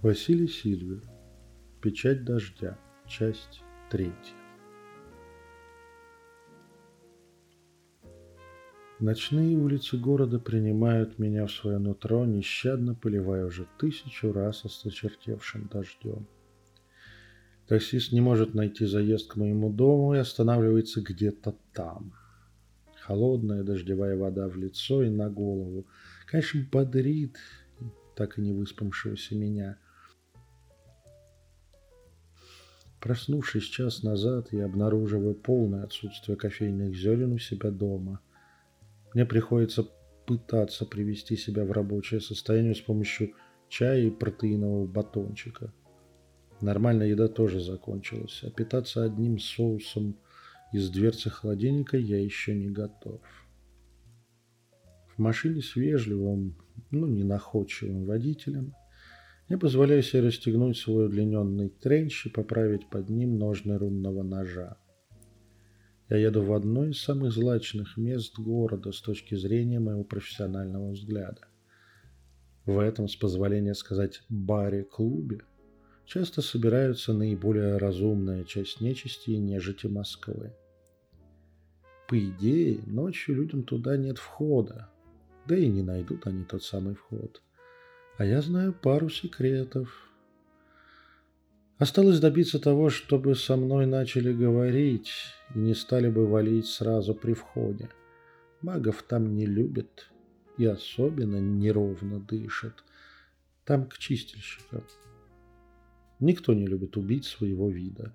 Василий Сильвер. Печать дождя. Часть третья. Ночные улицы города принимают меня в свое нутро, нещадно поливая уже тысячу раз осточертевшим дождем. Таксист не может найти заезд к моему дому и останавливается где-то там. Холодная дождевая вода в лицо и на голову. Конечно, бодрит так и не выспавшегося меня. Проснувшись час назад, я обнаруживаю полное отсутствие кофейных зерен у себя дома – мне приходится пытаться привести себя в рабочее состояние с помощью чая и протеинового батончика. Нормальная еда тоже закончилась, а питаться одним соусом из дверцы холодильника я еще не готов. В машине с вежливым, ну не находчивым водителем я позволяю себе расстегнуть свой удлиненный тренч и поправить под ним ножны рунного ножа. Я еду в одно из самых злачных мест города с точки зрения моего профессионального взгляда. В этом, с позволения сказать, баре-клубе часто собираются наиболее разумная часть нечисти и нежити Москвы. По идее, ночью людям туда нет входа, да и не найдут они тот самый вход. А я знаю пару секретов, Осталось добиться того, чтобы со мной начали говорить и не стали бы валить сразу при входе. Магов там не любят и особенно неровно дышат. Там к чистильщикам. Никто не любит убить своего вида.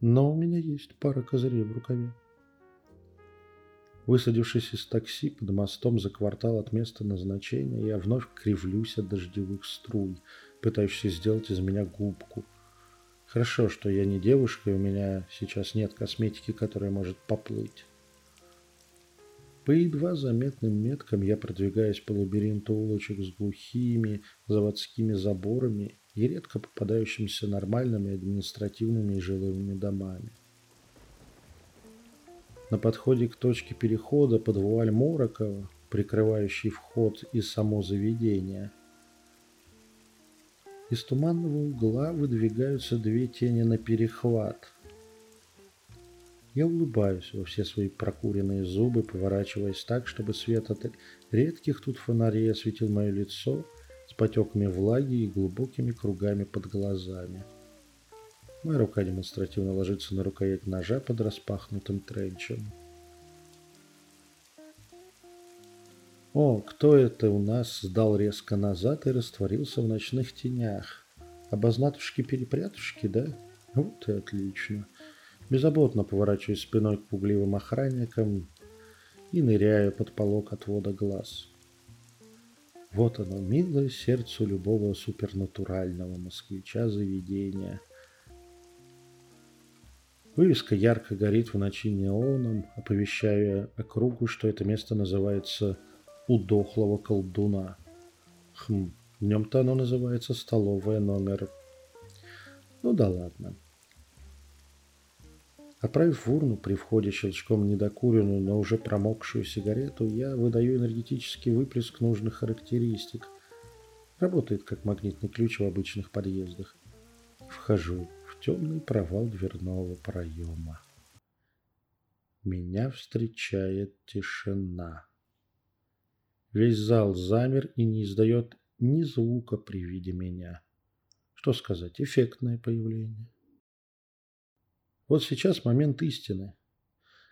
Но у меня есть пара козырей в рукаве. Высадившись из такси под мостом за квартал от места назначения, я вновь кривлюсь от дождевых струй, пытающихся сделать из меня губку – Хорошо, что я не девушка, и у меня сейчас нет косметики, которая может поплыть. По едва заметным меткам я продвигаюсь по лабиринту улочек с глухими заводскими заборами и редко попадающимися нормальными административными и жилыми домами. На подходе к точке перехода под вуаль Морокова, прикрывающий вход и само заведение – из туманного угла выдвигаются две тени на перехват. Я улыбаюсь во все свои прокуренные зубы, поворачиваясь так, чтобы свет от редких тут фонарей осветил мое лицо с потеками влаги и глубокими кругами под глазами. Моя рука демонстративно ложится на рукоять ножа под распахнутым тренчем. О, кто это у нас сдал резко назад и растворился в ночных тенях? Обознатушки-перепрятушки, да? Вот и отлично. Беззаботно поворачиваюсь спиной к пугливым охранникам и ныряю под полок отвода глаз. Вот оно, милое сердцу любого супернатурального москвича заведения. Вывеска ярко горит в ночи неоном, оповещая округу, что это место называется у дохлого колдуна. Хм, днем-то оно называется столовая номер. Ну да ладно. Отправив в урну при входе щелчком недокуренную, но уже промокшую сигарету, я выдаю энергетический выплеск нужных характеристик. Работает как магнитный ключ в обычных подъездах. Вхожу в темный провал дверного проема. Меня встречает тишина. Весь зал замер и не издает ни звука при виде меня. Что сказать, эффектное появление. Вот сейчас момент истины.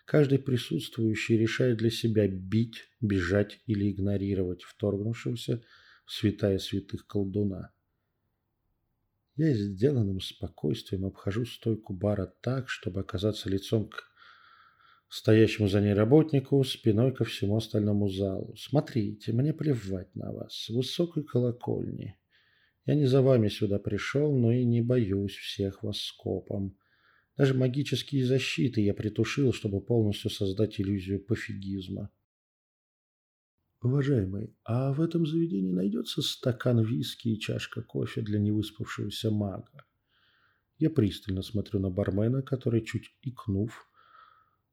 Каждый присутствующий решает для себя бить, бежать или игнорировать вторгнувшегося в святая святых колдуна. Я сделанным спокойствием обхожу стойку бара так, чтобы оказаться лицом к стоящему за ней работнику, спиной ко всему остальному залу. «Смотрите, мне плевать на вас, высокой колокольни. Я не за вами сюда пришел, но и не боюсь всех вас скопом. Даже магические защиты я притушил, чтобы полностью создать иллюзию пофигизма». «Уважаемый, а в этом заведении найдется стакан виски и чашка кофе для невыспавшегося мага?» Я пристально смотрю на бармена, который, чуть икнув,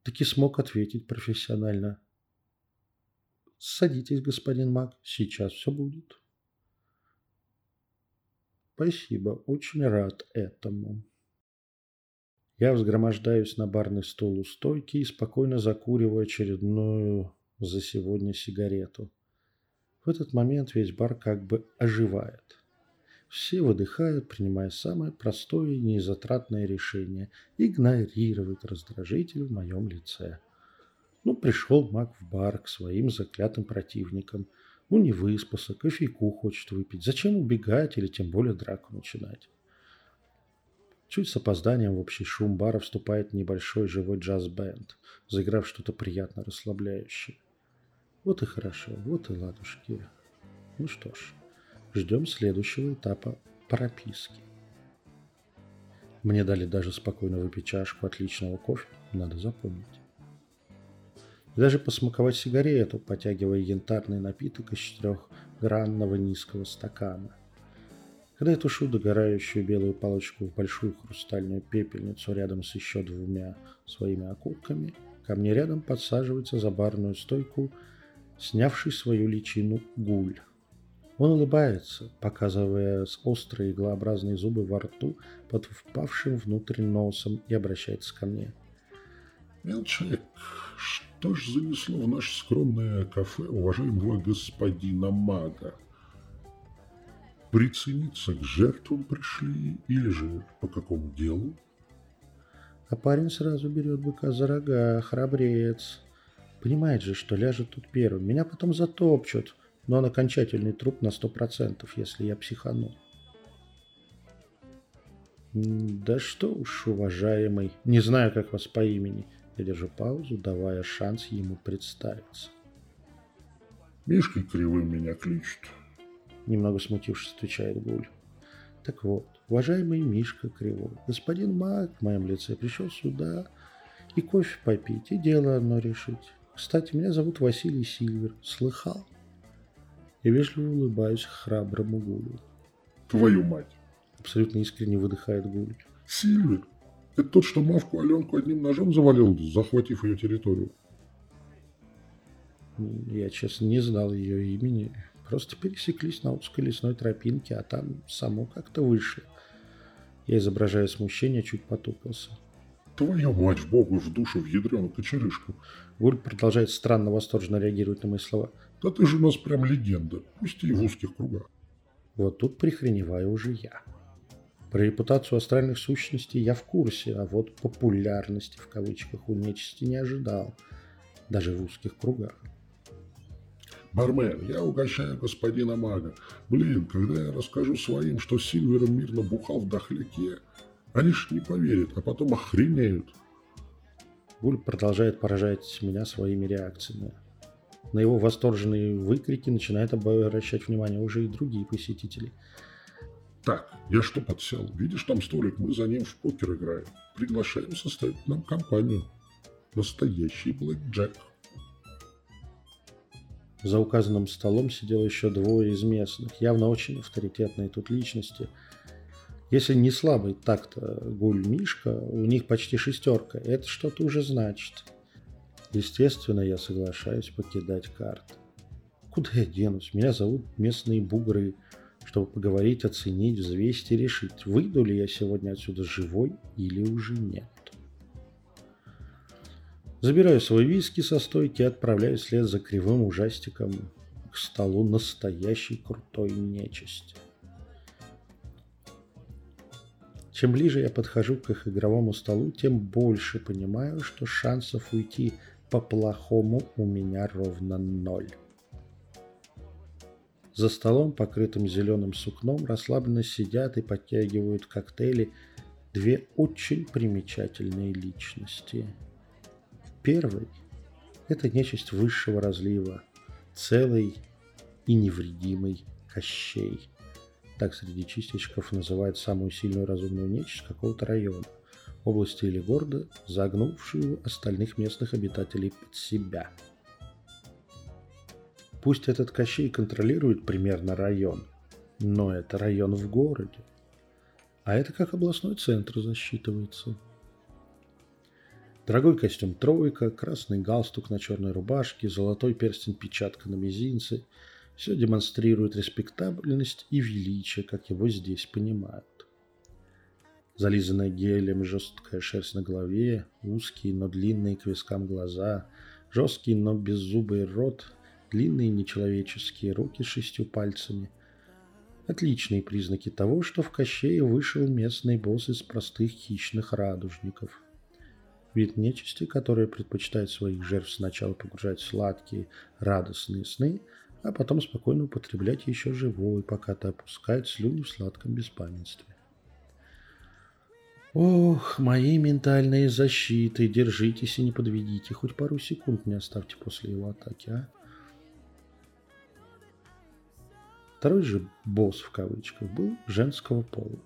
таки смог ответить профессионально. «Садитесь, господин маг, сейчас все будет». Спасибо, очень рад этому. Я взгромождаюсь на барный стол у стойки и спокойно закуриваю очередную за сегодня сигарету. В этот момент весь бар как бы оживает. Все выдыхают, принимая самое простое и незатратное решение – игнорировать раздражитель в моем лице. Ну, пришел маг в бар к своим заклятым противникам. Ну, не выспался, кофейку хочет выпить. Зачем убегать или тем более драку начинать? Чуть с опозданием в общий шум бара вступает небольшой живой джаз-бенд, заиграв что-то приятно расслабляющее. Вот и хорошо, вот и ладушки. Ну что ж, ждем следующего этапа прописки. Мне дали даже спокойно выпить чашку отличного кофе, надо запомнить. И даже посмаковать сигарету, потягивая янтарный напиток из четырехгранного низкого стакана. Когда я тушу догорающую белую палочку в большую хрустальную пепельницу рядом с еще двумя своими окурками, ко мне рядом подсаживается за барную стойку, снявший свою личину гуль. Он улыбается, показывая с острые иглообразные зубы во рту под впавшим внутрь носом и обращается ко мне. «Мелчек, что ж занесло в наше скромное кафе уважаемого господина мага?» прицениться к жертвам пришли или же по какому делу? А парень сразу берет быка за рога, храбрец. Понимает же, что ляжет тут первым. Меня потом затопчут, но он окончательный труп на сто процентов, если я психану. Да что уж, уважаемый, не знаю, как вас по имени. Я держу паузу, давая шанс ему представиться. Мишкой кривым меня кличут. Немного смутившись, отвечает Гуль. Так вот, уважаемый Мишка Кривой, господин Мак в моем лице пришел сюда и кофе попить, и дело одно решить. Кстати, меня зовут Василий Сильвер. Слыхал? Я вежливо улыбаюсь храброму Гулю. Твою мать! Абсолютно искренне выдыхает Гуль. Сильвер? Это тот, что Мавку Аленку одним ножом завалил, захватив ее территорию? Я, честно, не знал ее имени. Просто пересеклись на узкой лесной тропинке, а там само как-то вышли. Я, изображая смущение, чуть потупился. Твою мать в богу, в душу, в ядреную кочерышку. Гуль продолжает странно восторженно реагировать на мои слова. Да ты же у нас прям легенда, пусть и в узких кругах. Вот тут прихреневаю уже я. Про репутацию астральных сущностей я в курсе, а вот популярности в кавычках у нечисти не ожидал, даже в узких кругах. Бармен, я угощаю господина мага. Блин, когда я расскажу своим, что Сильвером мирно бухал в дохляке, они ж не поверят, а потом охренеют. Гуль продолжает поражать меня своими реакциями. На его восторженные выкрики начинают обращать внимание уже и другие посетители. Так, я что подсел? Видишь, там столик, мы за ним в покер играем. Приглашаем составить нам компанию. Настоящий блэкджек. За указанным столом сидело еще двое из местных, явно очень авторитетные тут личности. Если не слабый так-то гуль Мишка, у них почти шестерка. Это что-то уже значит. Естественно, я соглашаюсь покидать карты. Куда я денусь? Меня зовут местные бугры, чтобы поговорить, оценить, взвесить и решить, выйду ли я сегодня отсюда живой или уже нет. Забираю свой виски со стойки и отправляюсь вслед за кривым ужастиком к столу настоящей крутой нечисти. Чем ближе я подхожу к их игровому столу, тем больше понимаю, что шансов уйти по-плохому у меня ровно ноль. За столом, покрытым зеленым сукном, расслабленно сидят и подтягивают коктейли две очень примечательные личности – Первый – это нечисть высшего разлива, целый и невредимый Кощей. Так среди чистичков называют самую сильную разумную нечисть какого-то района, области или города, загнувшую остальных местных обитателей под себя. Пусть этот Кощей контролирует примерно район, но это район в городе. А это как областной центр засчитывается – Дорогой костюм тройка, красный галстук на черной рубашке, золотой перстень-печатка на мизинце. Все демонстрирует респектабельность и величие, как его здесь понимают. Зализанная гелем жесткая шерсть на голове, узкие, но длинные к вискам глаза, жесткий, но беззубый рот, длинные нечеловеческие руки с шестью пальцами. Отличные признаки того, что в Кощее вышел местный босс из простых хищных радужников. Вид нечисти, которая предпочитает своих жертв сначала погружать в сладкие, радостные сны, а потом спокойно употреблять еще живой, пока ты опускает слюни в сладком беспамятстве. Ох, мои ментальные защиты, держитесь и не подведите, хоть пару секунд не оставьте после его атаки, а? Второй же босс в кавычках был женского пола.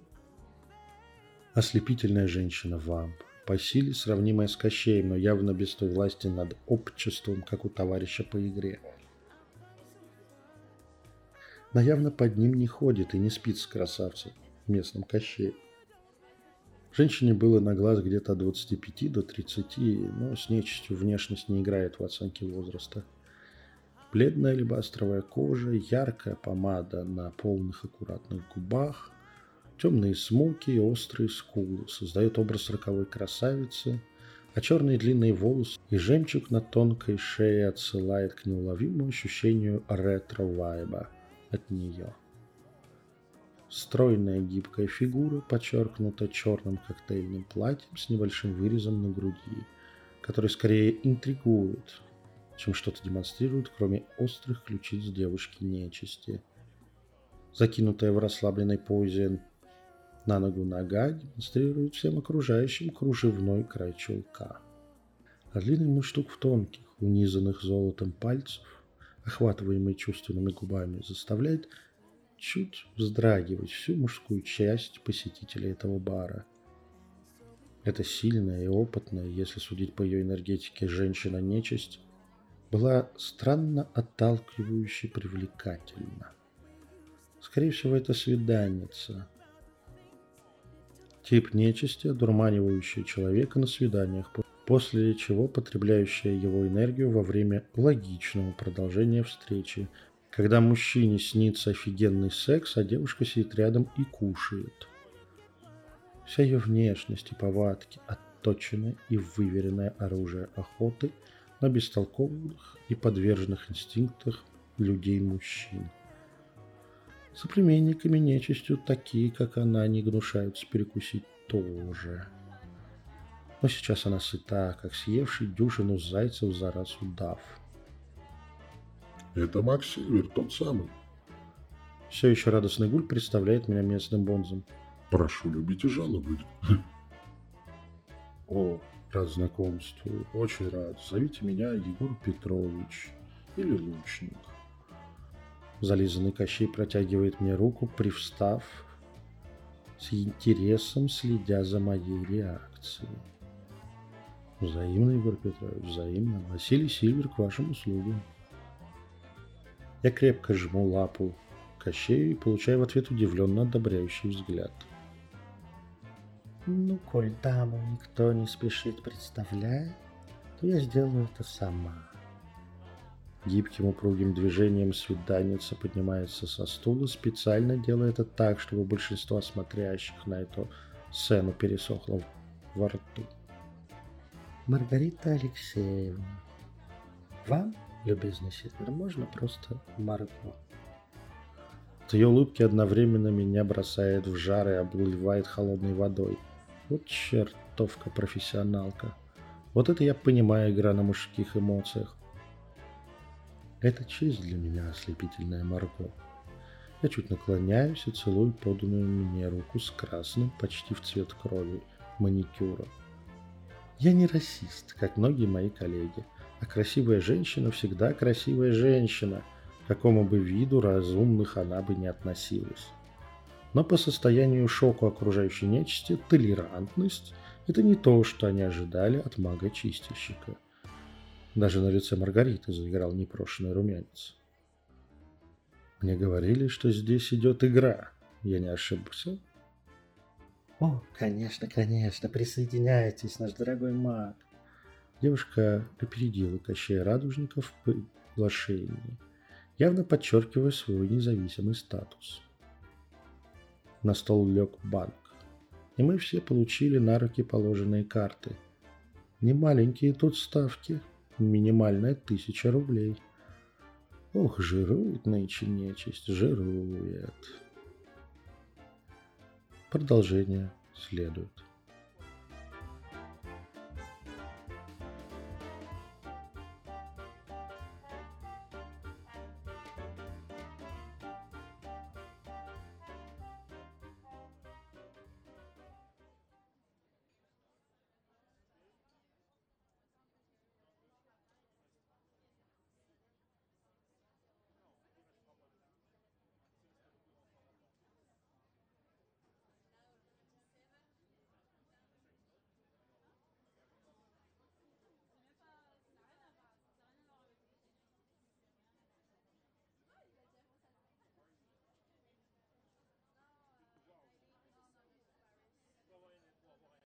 Ослепительная женщина-вамп, по силе сравнимая с Кощеем, но явно без той власти над обществом, как у товарища по игре – но явно под ним не ходит и не спит с красавцем, местным Кощеем. Женщине было на глаз где-то от 25 до 30, но с нечистью внешность не играет в оценке возраста. Бледная либо островая кожа, яркая помада на полных аккуратных губах, темные смоки и острые скулы создают образ роковой красавицы, а черные длинные волосы и жемчуг на тонкой шее отсылает к неуловимому ощущению ретро-вайба – от нее. Стройная гибкая фигура подчеркнута черным коктейльным платьем с небольшим вырезом на груди, который скорее интригует, чем что-то демонстрирует, кроме острых ключиц девушки нечисти. Закинутая в расслабленной позе на ногу нога демонстрирует всем окружающим кружевной край чулка. А длинный мундштук в тонких, унизанных золотом пальцев охватываемый чувственными губами, заставляет чуть вздрагивать всю мужскую часть посетителей этого бара. Эта сильная и опытная, если судить по ее энергетике, женщина-нечисть была странно отталкивающе привлекательна. Скорее всего, это свиданница. Тип нечисти, одурманивающий человека на свиданиях, после чего потребляющая его энергию во время логичного продолжения встречи, когда мужчине снится офигенный секс, а девушка сидит рядом и кушает. Вся ее внешность и повадки отточенное и выверенное оружие охоты на бестолковых и подверженных инстинктах людей-мужчин. Соплеменниками нечистью такие, как она, не гнушаются перекусить тоже. Но сейчас она сыта, как съевший дюжину зайцев за раз удав. Это Макс Сильвер, тот самый. Все еще радостный гуль представляет меня местным бонзом. Прошу любить и жаловать. О, рад знакомству, очень рад. Зовите меня Егор Петрович или Лучник. Зализанный Кощей протягивает мне руку, привстав, с интересом следя за моей реакцией. Взаимно, Егор Петрович, взаимно. Василий Сильвер к вашим услугам. Я крепко жму лапу Кощею и получаю в ответ удивленно одобряющий взгляд. Ну, коль даму никто не спешит представлять, то я сделаю это сама. Гибким упругим движением свиданница поднимается со стула, специально делая это так, чтобы большинство смотрящих на эту сцену пересохло во рту. Маргарита Алексеевна. Вам, любезный Сильвер, можно просто Марго. От ее улыбки одновременно меня бросает в жар и обливает холодной водой. Вот чертовка профессионалка. Вот это я понимаю игра на мужских эмоциях. Это честь для меня, ослепительная Марго. Я чуть наклоняюсь и целую поданную мне руку с красным, почти в цвет крови, маникюром. Я не расист, как многие мои коллеги. А красивая женщина всегда красивая женщина, к какому бы виду разумных она бы не относилась. Но по состоянию шоку окружающей нечисти толерантность – это не то, что они ожидали от мага-чистильщика. Даже на лице Маргариты заиграл непрошенный румянец. Мне говорили, что здесь идет игра. Я не ошибся? О, конечно, конечно, присоединяйтесь, наш дорогой маг. Девушка опередила Кощея Радужников в приглашении явно подчеркивая свой независимый статус. На стол лег банк, и мы все получили на руки положенные карты. Не маленькие тут ставки, минимальная тысяча рублей. Ох, жирует нынче нечисть, жирует. Продолжение следует.